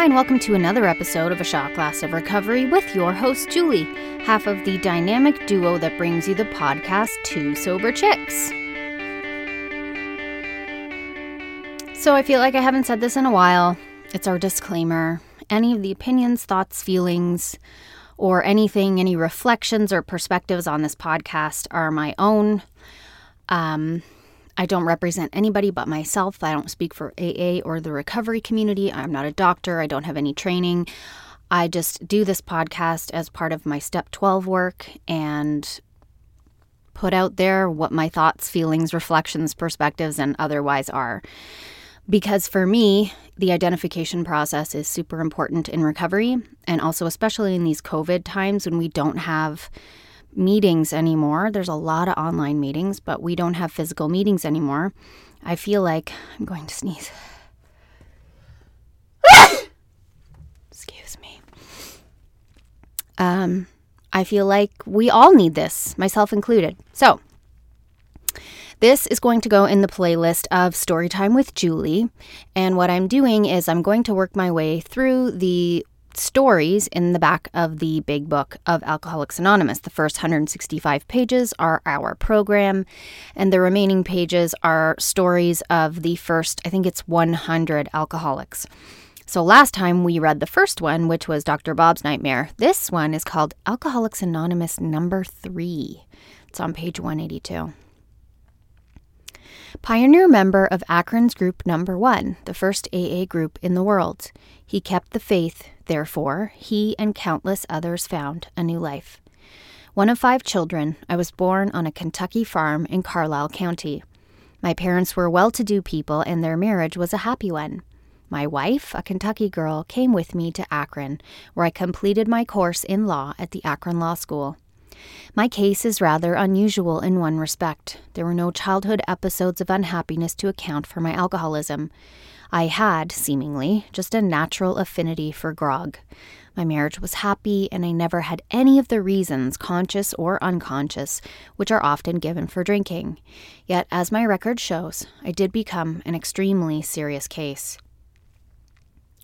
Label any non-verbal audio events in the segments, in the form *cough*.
Hi, and welcome to another episode of A Shot Glass of Recovery with your host, Julie, half of the dynamic duo that brings you the podcast Two Sober Chicks. So, I feel like I haven't said this in a while. It's our disclaimer. Any of the opinions, thoughts, feelings, or anything, any reflections or perspectives on this podcast are my own. Um, I don't represent anybody but myself. I don't speak for AA or the recovery community. I'm not a doctor. I don't have any training. I just do this podcast as part of my step 12 work and put out there what my thoughts, feelings, reflections, perspectives, and otherwise are. Because for me, the identification process is super important in recovery, and also, especially in these COVID times when we don't have meetings anymore. There's a lot of online meetings, but we don't have physical meetings anymore. I feel like I'm going to sneeze. *coughs* Excuse me. Um, I feel like we all need this, myself included. So, this is going to go in the playlist of Storytime with Julie. And what I'm doing is I'm going to work my way through the stories in the back of the big book of Alcoholics Anonymous. The first 165 pages are our program, and the remaining pages are stories of the first, I think it's 100 alcoholics. So last time we read the first one, which was Dr. Bob's Nightmare. This one is called Alcoholics Anonymous number three. It's on page 182. Pioneer member of Akron's group number one, the first AA group in the world. He kept the faith, therefore, he and countless others found a new life. One of five children, I was born on a Kentucky farm in Carlisle County. My parents were well to do people, and their marriage was a happy one. My wife, a Kentucky girl, came with me to Akron, where I completed my course in law at the Akron Law School. My case is rather unusual in one respect. There were no childhood episodes of unhappiness to account for my alcoholism. I had, seemingly, just a natural affinity for grog. My marriage was happy, and I never had any of the reasons, conscious or unconscious, which are often given for drinking. Yet, as my record shows, I did become an extremely serious case.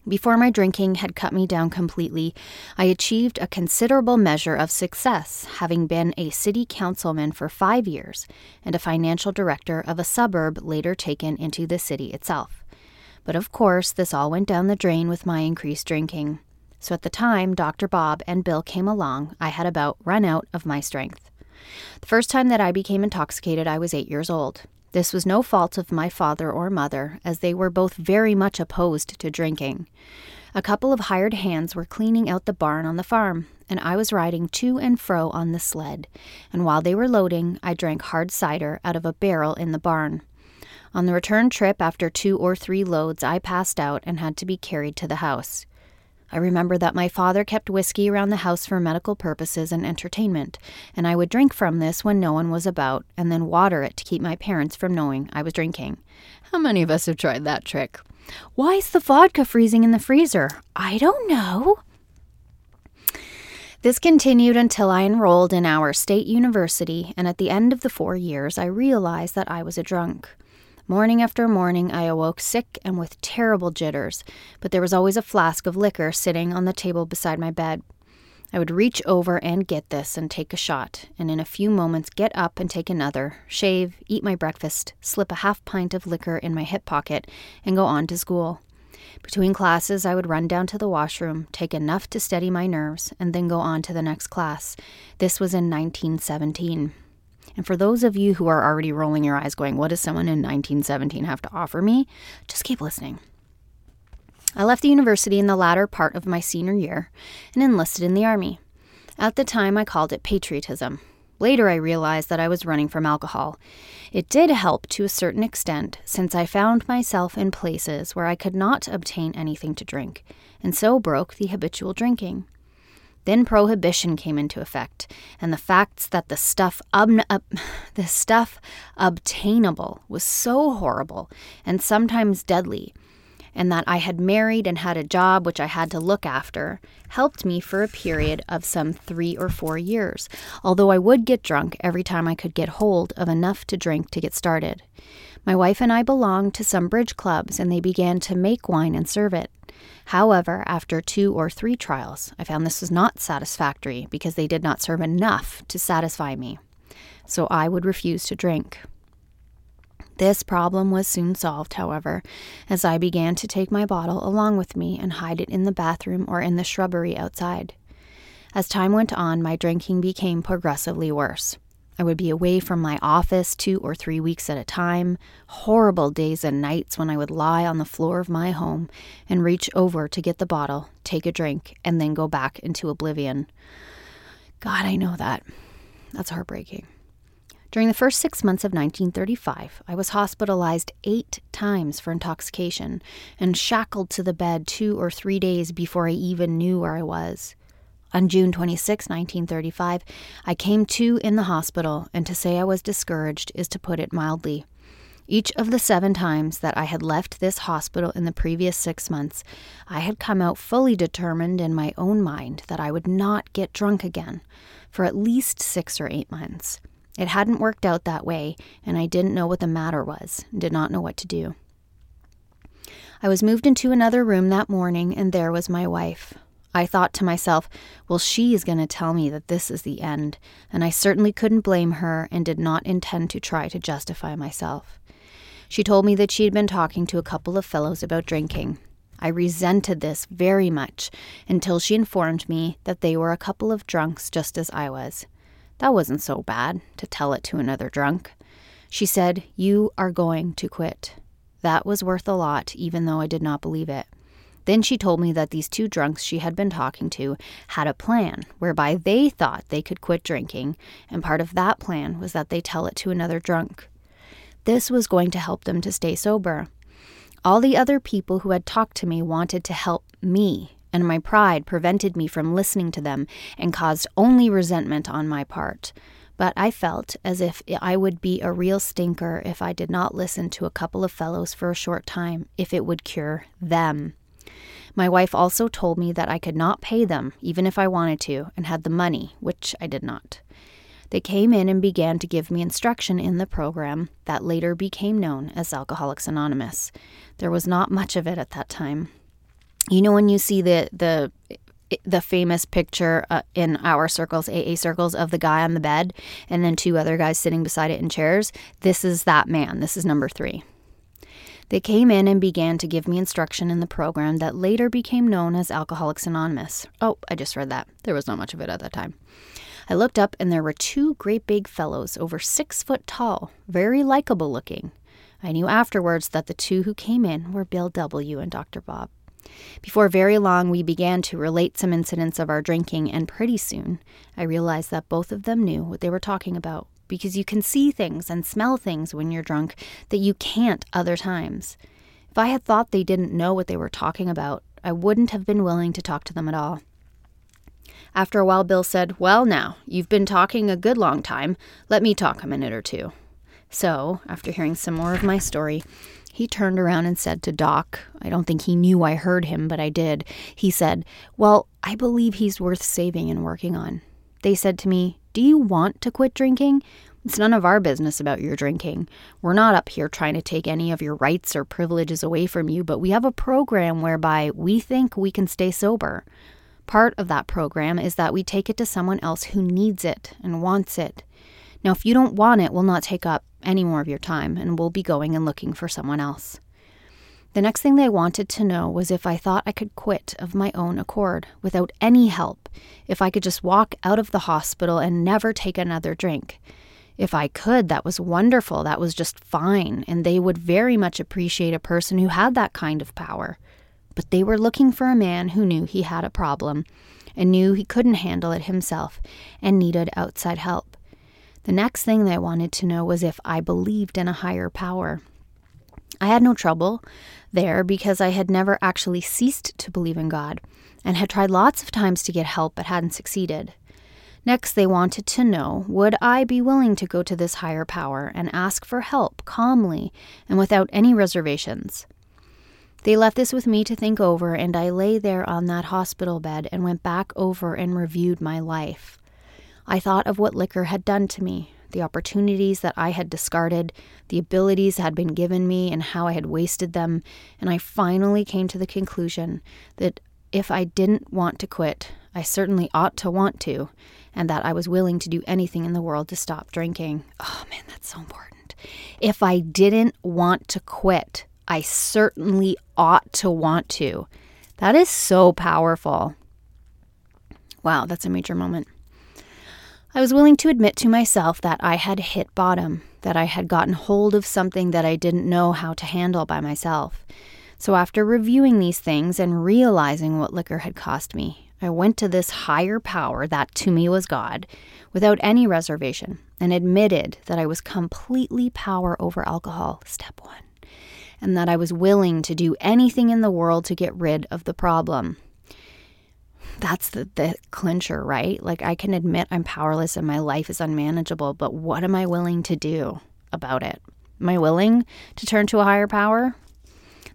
Before my drinking had cut me down completely, I achieved a considerable measure of success, having been a city councilman for five years and a financial director of a suburb later taken into the city itself. But of course, this all went down the drain with my increased drinking. So at the time Dr. Bob and Bill came along, I had about run out of my strength. The first time that I became intoxicated, I was eight years old. This was no fault of my father or mother, as they were both very much opposed to drinking. A couple of hired hands were cleaning out the barn on the farm, and I was riding to and fro on the sled, and while they were loading, I drank hard cider out of a barrel in the barn. On the return trip, after two or three loads, I passed out and had to be carried to the house. I remember that my father kept whiskey around the house for medical purposes and entertainment, and I would drink from this when no one was about, and then water it to keep my parents from knowing I was drinking. How many of us have tried that trick? Why is the vodka freezing in the freezer? I don't know. This continued until I enrolled in our state university, and at the end of the four years, I realized that I was a drunk. Morning after morning, I awoke sick and with terrible jitters, but there was always a flask of liquor sitting on the table beside my bed. I would reach over and get this and take a shot, and in a few moments get up and take another, shave, eat my breakfast, slip a half pint of liquor in my hip pocket, and go on to school. Between classes, I would run down to the washroom, take enough to steady my nerves, and then go on to the next class. This was in 1917. And for those of you who are already rolling your eyes, going, What does someone in 1917 have to offer me? Just keep listening. I left the university in the latter part of my senior year and enlisted in the Army. At the time, I called it patriotism. Later, I realized that I was running from alcohol. It did help to a certain extent, since I found myself in places where I could not obtain anything to drink, and so broke the habitual drinking. Then prohibition came into effect, and the facts that the stuff ob- uh, *sighs* the stuff obtainable was so horrible and sometimes deadly, and that I had married and had a job which I had to look after, helped me for a period of some three or four years, although I would get drunk every time I could get hold of enough to drink to get started. My wife and I belonged to some bridge clubs, and they began to make wine and serve it. However, after two or three trials, I found this was not satisfactory because they did not serve enough to satisfy me. So I would refuse to drink. This problem was soon solved, however, as I began to take my bottle along with me and hide it in the bathroom or in the shrubbery outside. As time went on, my drinking became progressively worse. I would be away from my office two or three weeks at a time, horrible days and nights when I would lie on the floor of my home and reach over to get the bottle, take a drink, and then go back into oblivion. God, I know that. That's heartbreaking. During the first six months of 1935, I was hospitalized eight times for intoxication and shackled to the bed two or three days before I even knew where I was. On June 26, 1935, I came to in the hospital, and to say I was discouraged is to put it mildly. Each of the seven times that I had left this hospital in the previous six months, I had come out fully determined in my own mind that I would not get drunk again for at least six or eight months. It hadn't worked out that way, and I didn't know what the matter was, did not know what to do. I was moved into another room that morning, and there was my wife. I thought to myself, well, she is going to tell me that this is the end, and I certainly couldn't blame her and did not intend to try to justify myself. She told me that she had been talking to a couple of fellows about drinking. I resented this very much until she informed me that they were a couple of drunks just as I was. That wasn't so bad to tell it to another drunk. She said, You are going to quit. That was worth a lot, even though I did not believe it. Then she told me that these two drunks she had been talking to had a plan whereby they thought they could quit drinking, and part of that plan was that they tell it to another drunk. This was going to help them to stay sober. All the other people who had talked to me wanted to help me, and my pride prevented me from listening to them and caused only resentment on my part. But I felt as if I would be a real stinker if I did not listen to a couple of fellows for a short time, if it would cure them. My wife also told me that I could not pay them, even if I wanted to, and had the money, which I did not. They came in and began to give me instruction in the program that later became known as Alcoholics Anonymous. There was not much of it at that time. You know when you see the the the famous picture uh, in our circles, AA circles, of the guy on the bed and then two other guys sitting beside it in chairs. This is that man. This is number three. They came in and began to give me instruction in the program that later became known as Alcoholics Anonymous. Oh, I just read that. There was not much of it at that time. I looked up and there were two great big fellows, over six foot tall, very likable looking. I knew afterwards that the two who came in were Bill W. and Dr. Bob. Before very long, we began to relate some incidents of our drinking, and pretty soon I realized that both of them knew what they were talking about because you can see things and smell things when you're drunk that you can't other times. If I had thought they didn't know what they were talking about, I wouldn't have been willing to talk to them at all. After a while, Bill said, Well, now, you've been talking a good long time. Let me talk a minute or two. So, after hearing some more of my story, he turned around and said to Doc, I don't think he knew I heard him, but I did. He said, Well, I believe he's worth saving and working on. They said to me, Do you want to quit drinking? It's none of our business about your drinking. We're not up here trying to take any of your rights or privileges away from you, but we have a program whereby we think we can stay sober. Part of that program is that we take it to someone else who needs it and wants it. Now, if you don't want it, we'll not take up any more of your time and we'll be going and looking for someone else. The next thing they wanted to know was if I thought I could quit of my own accord, without any help, if I could just walk out of the hospital and never take another drink. If I could, that was wonderful, that was just fine, and they would very much appreciate a person who had that kind of power. But they were looking for a man who knew he had a problem and knew he couldn't handle it himself and needed outside help. The next thing they wanted to know was if I believed in a higher power. I had no trouble there because I had never actually ceased to believe in God and had tried lots of times to get help but hadn't succeeded. Next, they wanted to know would I be willing to go to this higher power and ask for help calmly and without any reservations. They left this with me to think over, and I lay there on that hospital bed and went back over and reviewed my life. I thought of what liquor had done to me, the opportunities that I had discarded, the abilities that had been given me, and how I had wasted them. And I finally came to the conclusion that if I didn't want to quit, I certainly ought to want to, and that I was willing to do anything in the world to stop drinking. Oh man, that's so important. If I didn't want to quit, I certainly ought to want to. That is so powerful. Wow, that's a major moment. I was willing to admit to myself that I had hit bottom, that I had gotten hold of something that I didn't know how to handle by myself. So, after reviewing these things and realizing what liquor had cost me, I went to this higher power that to me was God without any reservation and admitted that I was completely power over alcohol, step one, and that I was willing to do anything in the world to get rid of the problem. That's the, the clincher, right? Like, I can admit I'm powerless and my life is unmanageable, but what am I willing to do about it? Am I willing to turn to a higher power?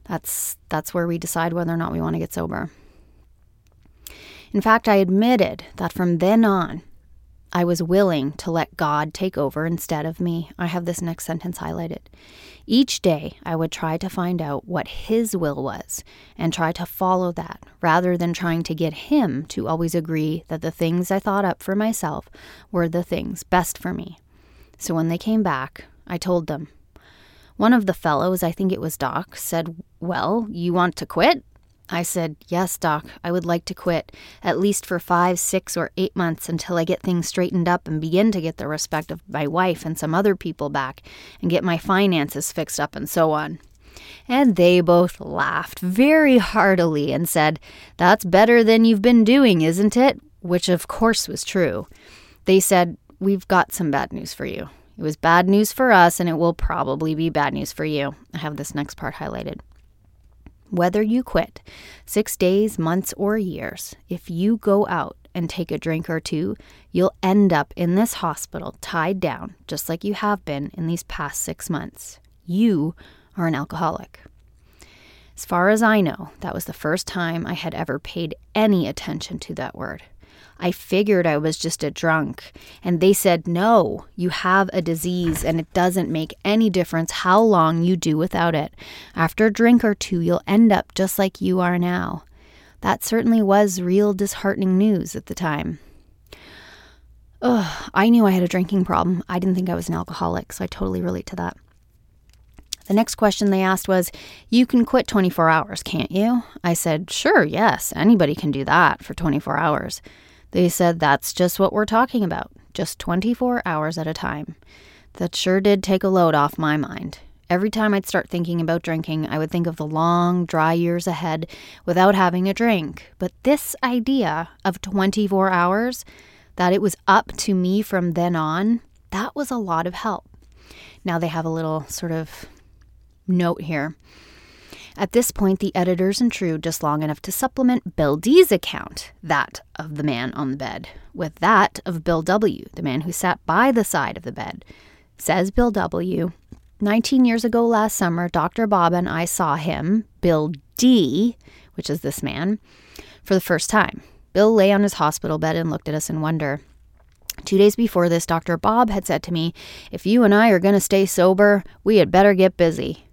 That's that's where we decide whether or not we want to get sober. In fact, I admitted that from then on, I was willing to let God take over instead of me. I have this next sentence highlighted. Each day, I would try to find out what His will was and try to follow that rather than trying to get Him to always agree that the things I thought up for myself were the things best for me. So when they came back, I told them one of the fellows, I think it was Doc, said, Well, you want to quit? I said, Yes, Doc, I would like to quit, at least for five, six, or eight months until I get things straightened up and begin to get the respect of my wife and some other people back and get my finances fixed up and so on. And they both laughed very heartily and said, That's better than you've been doing, isn't it? Which of course was true. They said, We've got some bad news for you. It was bad news for us, and it will probably be bad news for you. I have this next part highlighted. Whether you quit six days, months, or years, if you go out and take a drink or two, you'll end up in this hospital tied down, just like you have been in these past six months. You are an alcoholic. As far as I know, that was the first time I had ever paid any attention to that word. I figured I was just a drunk. And they said, no, you have a disease and it doesn't make any difference how long you do without it. After a drink or two, you'll end up just like you are now. That certainly was real disheartening news at the time. Ugh, I knew I had a drinking problem. I didn't think I was an alcoholic, so I totally relate to that. The next question they asked was, You can quit 24 hours, can't you? I said, Sure, yes, anybody can do that for 24 hours. They said that's just what we're talking about, just 24 hours at a time. That sure did take a load off my mind. Every time I'd start thinking about drinking, I would think of the long, dry years ahead without having a drink. But this idea of 24 hours, that it was up to me from then on, that was a lot of help. Now they have a little sort of note here. At this point, the editors intrude just long enough to supplement Bill D's account, that of the man on the bed, with that of Bill W., the man who sat by the side of the bed. Says Bill W., 19 years ago last summer, Dr. Bob and I saw him, Bill D., which is this man, for the first time. Bill lay on his hospital bed and looked at us in wonder. Two days before this, Dr. Bob had said to me, If you and I are going to stay sober, we had better get busy.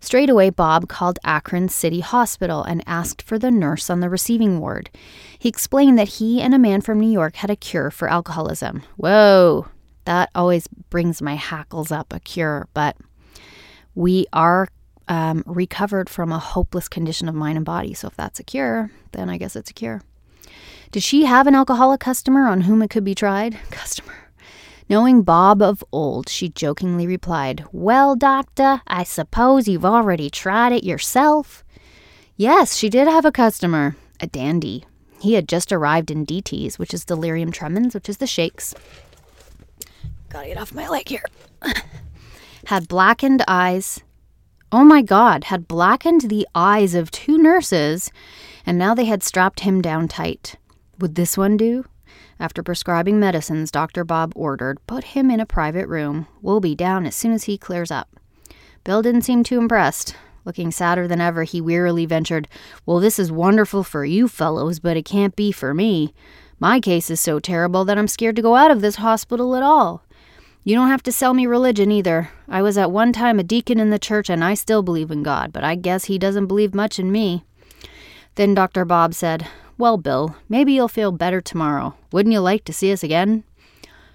Straight away, Bob called Akron City Hospital and asked for the nurse on the receiving ward. He explained that he and a man from New York had a cure for alcoholism. Whoa, that always brings my hackles up a cure, but we are um, recovered from a hopeless condition of mind and body. So if that's a cure, then I guess it's a cure. Did she have an alcoholic customer on whom it could be tried? *laughs* Customer. Knowing Bob of old, she jokingly replied, Well, Doctor, I suppose you've already tried it yourself. Yes, she did have a customer, a dandy. He had just arrived in DTs, which is delirium tremens, which is the shakes. Gotta get off my leg here. *laughs* had blackened eyes. Oh my God, had blackened the eyes of two nurses, and now they had strapped him down tight. Would this one do? After prescribing medicines, Dr. Bob ordered, put him in a private room. We'll be down as soon as he clears up. Bill didn't seem too impressed. Looking sadder than ever, he wearily ventured, Well, this is wonderful for you fellows, but it can't be for me. My case is so terrible that I'm scared to go out of this hospital at all. You don't have to sell me religion either. I was at one time a deacon in the church and I still believe in God, but I guess he doesn't believe much in me. Then Dr. Bob said, Well, Bill, maybe you'll feel better tomorrow. Wouldn't you like to see us again?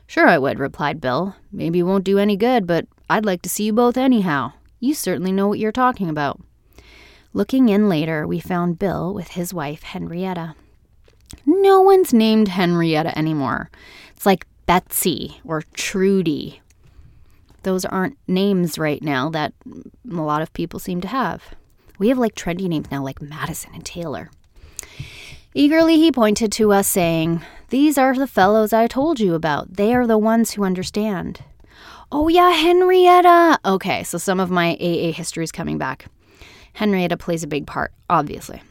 Sure, I would, replied Bill. Maybe it won't do any good, but I'd like to see you both anyhow. You certainly know what you're talking about. Looking in later, we found Bill with his wife, Henrietta. No one's named Henrietta anymore. It's like Betsy or Trudy. Those aren't names right now that a lot of people seem to have. We have like trendy names now, like Madison and Taylor. Eagerly he pointed to us, saying, These are the fellows I told you about. They are the ones who understand. Oh, yeah, Henrietta. Okay, so some of my AA history is coming back. Henrietta plays a big part, obviously.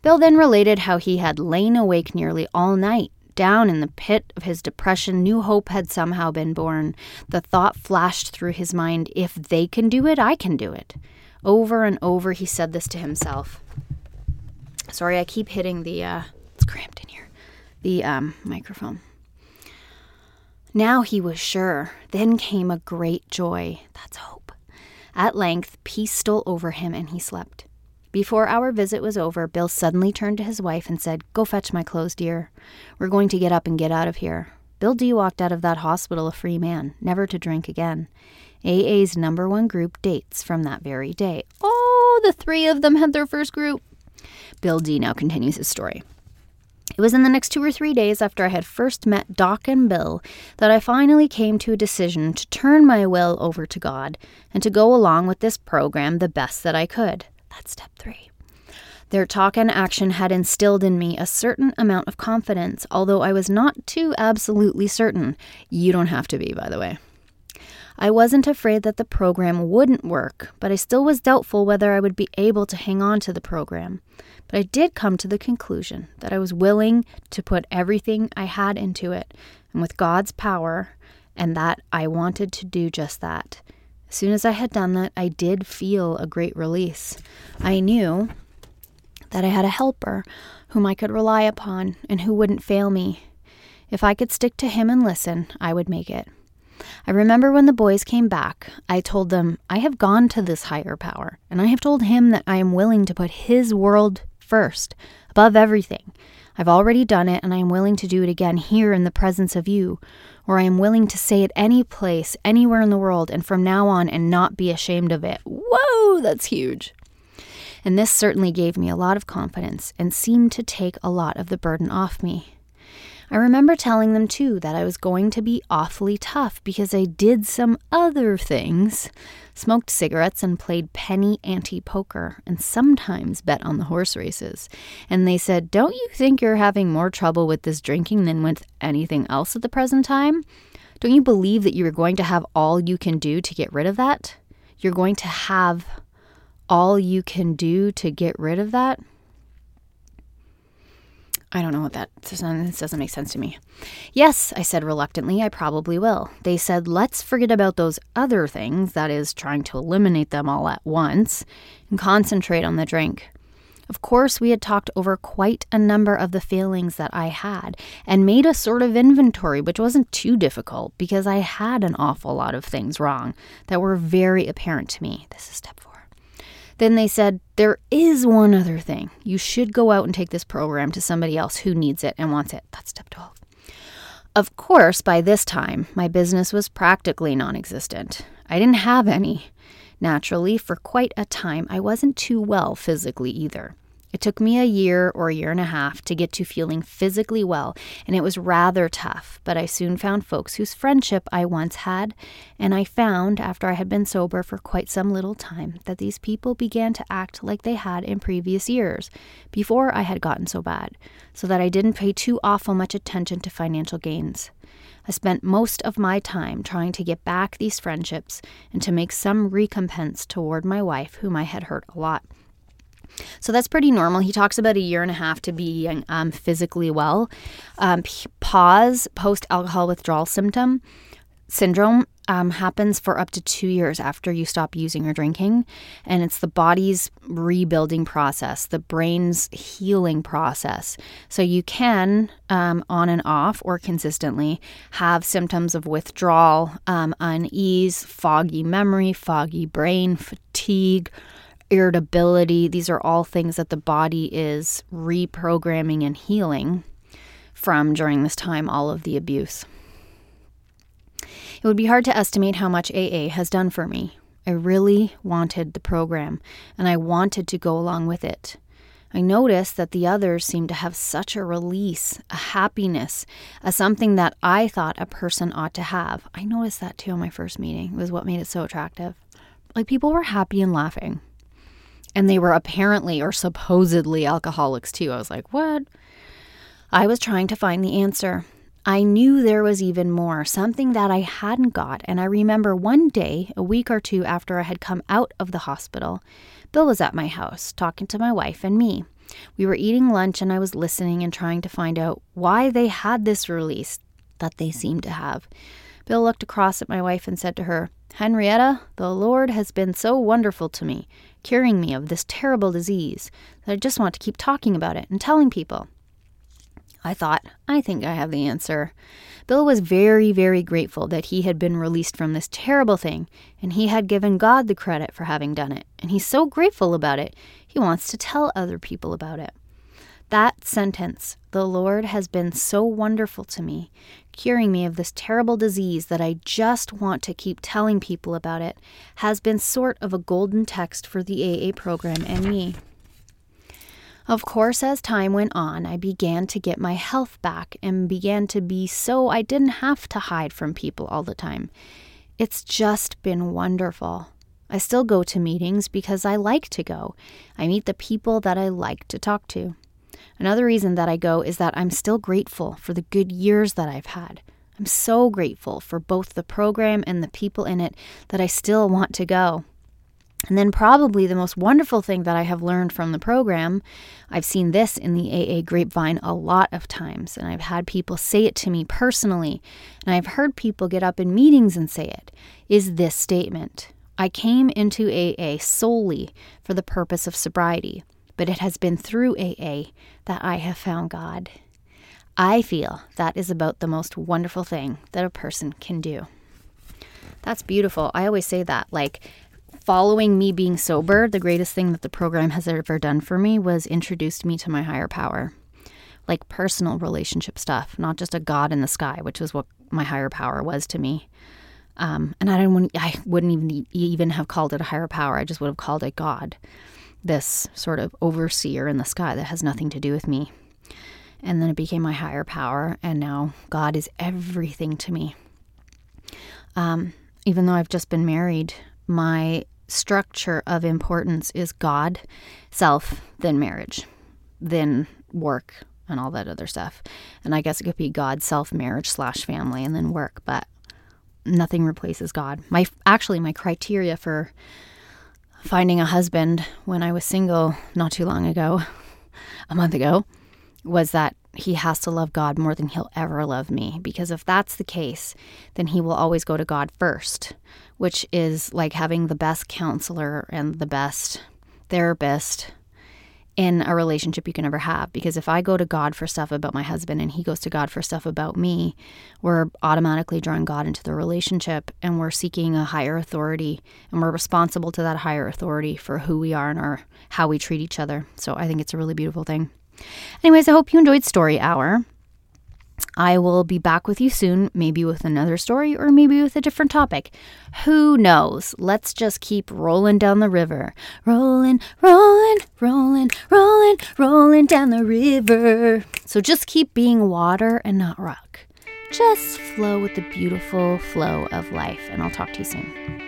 Bill then related how he had lain awake nearly all night, down in the pit of his depression, new hope had somehow been born. The thought flashed through his mind if they can do it, I can do it. Over and over, he said this to himself. Sorry, I keep hitting the, uh, it's cramped in here, the um, microphone. Now he was sure. Then came a great joy. That's hope. At length, peace stole over him and he slept. Before our visit was over, Bill suddenly turned to his wife and said, Go fetch my clothes, dear. We're going to get up and get out of here. Bill D walked out of that hospital a free man, never to drink again. AA's number one group dates from that very day. Oh, the three of them had their first group. Bill D now continues his story. It was in the next two or three days after I had first met Doc and Bill that I finally came to a decision to turn my will over to God and to go along with this program the best that I could. That's step three. Their talk and action had instilled in me a certain amount of confidence, although I was not too absolutely certain. You don't have to be, by the way. I wasn't afraid that the program wouldn't work, but I still was doubtful whether I would be able to hang on to the program. But I did come to the conclusion that I was willing to put everything I had into it, and with God's power, and that I wanted to do just that. As soon as I had done that, I did feel a great release. I knew that I had a helper whom I could rely upon and who wouldn't fail me. If I could stick to him and listen, I would make it. I remember when the boys came back, I told them, I have gone to this higher power, and I have told him that I am willing to put his world first, above everything. I've already done it, and I am willing to do it again here in the presence of you, or I am willing to say it any place, anywhere in the world, and from now on and not be ashamed of it. Whoa, that's huge. And this certainly gave me a lot of confidence and seemed to take a lot of the burden off me. I remember telling them too that I was going to be awfully tough because I did some other things smoked cigarettes and played penny ante poker and sometimes bet on the horse races. And they said, Don't you think you're having more trouble with this drinking than with anything else at the present time? Don't you believe that you're going to have all you can do to get rid of that? You're going to have all you can do to get rid of that? I don't know what that this doesn't make sense to me. Yes, I said reluctantly, I probably will. They said, let's forget about those other things, that is, trying to eliminate them all at once, and concentrate on the drink. Of course, we had talked over quite a number of the failings that I had and made a sort of inventory, which wasn't too difficult because I had an awful lot of things wrong that were very apparent to me. This is step four. Then they said, There is one other thing. You should go out and take this program to somebody else who needs it and wants it. That's step 12. Of course, by this time, my business was practically non existent. I didn't have any. Naturally, for quite a time, I wasn't too well physically either. It took me a year or a year and a half to get to feeling physically well, and it was rather tough, but I soon found folks whose friendship I once had, and I found, after I had been sober for quite some little time, that these people began to act like they had in previous years, before I had gotten so bad, so that I didn't pay too awful much attention to financial gains. I spent most of my time trying to get back these friendships and to make some recompense toward my wife, whom I had hurt a lot. So that's pretty normal. He talks about a year and a half to being um, physically well. Um, PAWS post alcohol withdrawal symptom. syndrome um, happens for up to two years after you stop using or drinking. And it's the body's rebuilding process, the brain's healing process. So you can, um, on and off or consistently, have symptoms of withdrawal, um, unease, foggy memory, foggy brain, fatigue. Irritability, these are all things that the body is reprogramming and healing from during this time, all of the abuse. It would be hard to estimate how much AA has done for me. I really wanted the program, and I wanted to go along with it. I noticed that the others seemed to have such a release, a happiness, a something that I thought a person ought to have. I noticed that too in my first meeting. It was what made it so attractive. Like people were happy and laughing. And they were apparently or supposedly alcoholics too. I was like, what? I was trying to find the answer. I knew there was even more, something that I hadn't got. And I remember one day, a week or two after I had come out of the hospital, Bill was at my house talking to my wife and me. We were eating lunch and I was listening and trying to find out why they had this release that they seemed to have. Bill looked across at my wife and said to her, Henrietta, the Lord has been so wonderful to me, curing me of this terrible disease, that I just want to keep talking about it and telling people. I thought, I think I have the answer. Bill was very, very grateful that he had been released from this terrible thing, and he had given God the credit for having done it. And he's so grateful about it, he wants to tell other people about it. That sentence, the Lord has been so wonderful to me, curing me of this terrible disease that I just want to keep telling people about it, has been sort of a golden text for the AA program and me. Of course, as time went on, I began to get my health back and began to be so I didn't have to hide from people all the time. It's just been wonderful. I still go to meetings because I like to go. I meet the people that I like to talk to. Another reason that I go is that I'm still grateful for the good years that I've had. I'm so grateful for both the program and the people in it that I still want to go. And then, probably the most wonderful thing that I have learned from the program, I've seen this in the AA grapevine a lot of times, and I've had people say it to me personally, and I've heard people get up in meetings and say it, is this statement I came into AA solely for the purpose of sobriety, but it has been through AA that I have found God. I feel that is about the most wonderful thing that a person can do. That's beautiful. I always say that. Like, following me being sober, the greatest thing that the program has ever done for me was introduced me to my higher power. Like personal relationship stuff, not just a God in the sky, which was what my higher power was to me. Um, and I didn't. I wouldn't even even have called it a higher power. I just would have called it God, this sort of overseer in the sky that has nothing to do with me. And then it became my higher power, and now God is everything to me. Um, even though I've just been married, my structure of importance is God, self, then marriage, then work, and all that other stuff. And I guess it could be God, self, marriage slash family, and then work, but nothing replaces God. My actually my criteria for finding a husband when I was single not too long ago, a month ago, was that he has to love God more than he'll ever love me. Because if that's the case, then he will always go to God first, which is like having the best counselor and the best therapist in a relationship you can ever have. Because if I go to God for stuff about my husband and he goes to God for stuff about me, we're automatically drawing God into the relationship and we're seeking a higher authority and we're responsible to that higher authority for who we are and our how we treat each other. So I think it's a really beautiful thing. Anyways, I hope you enjoyed Story Hour. I will be back with you soon, maybe with another story or maybe with a different topic. Who knows? Let's just keep rolling down the river. Rolling, rolling, rolling, rolling, rolling down the river. So just keep being water and not rock. Just flow with the beautiful flow of life, and I'll talk to you soon.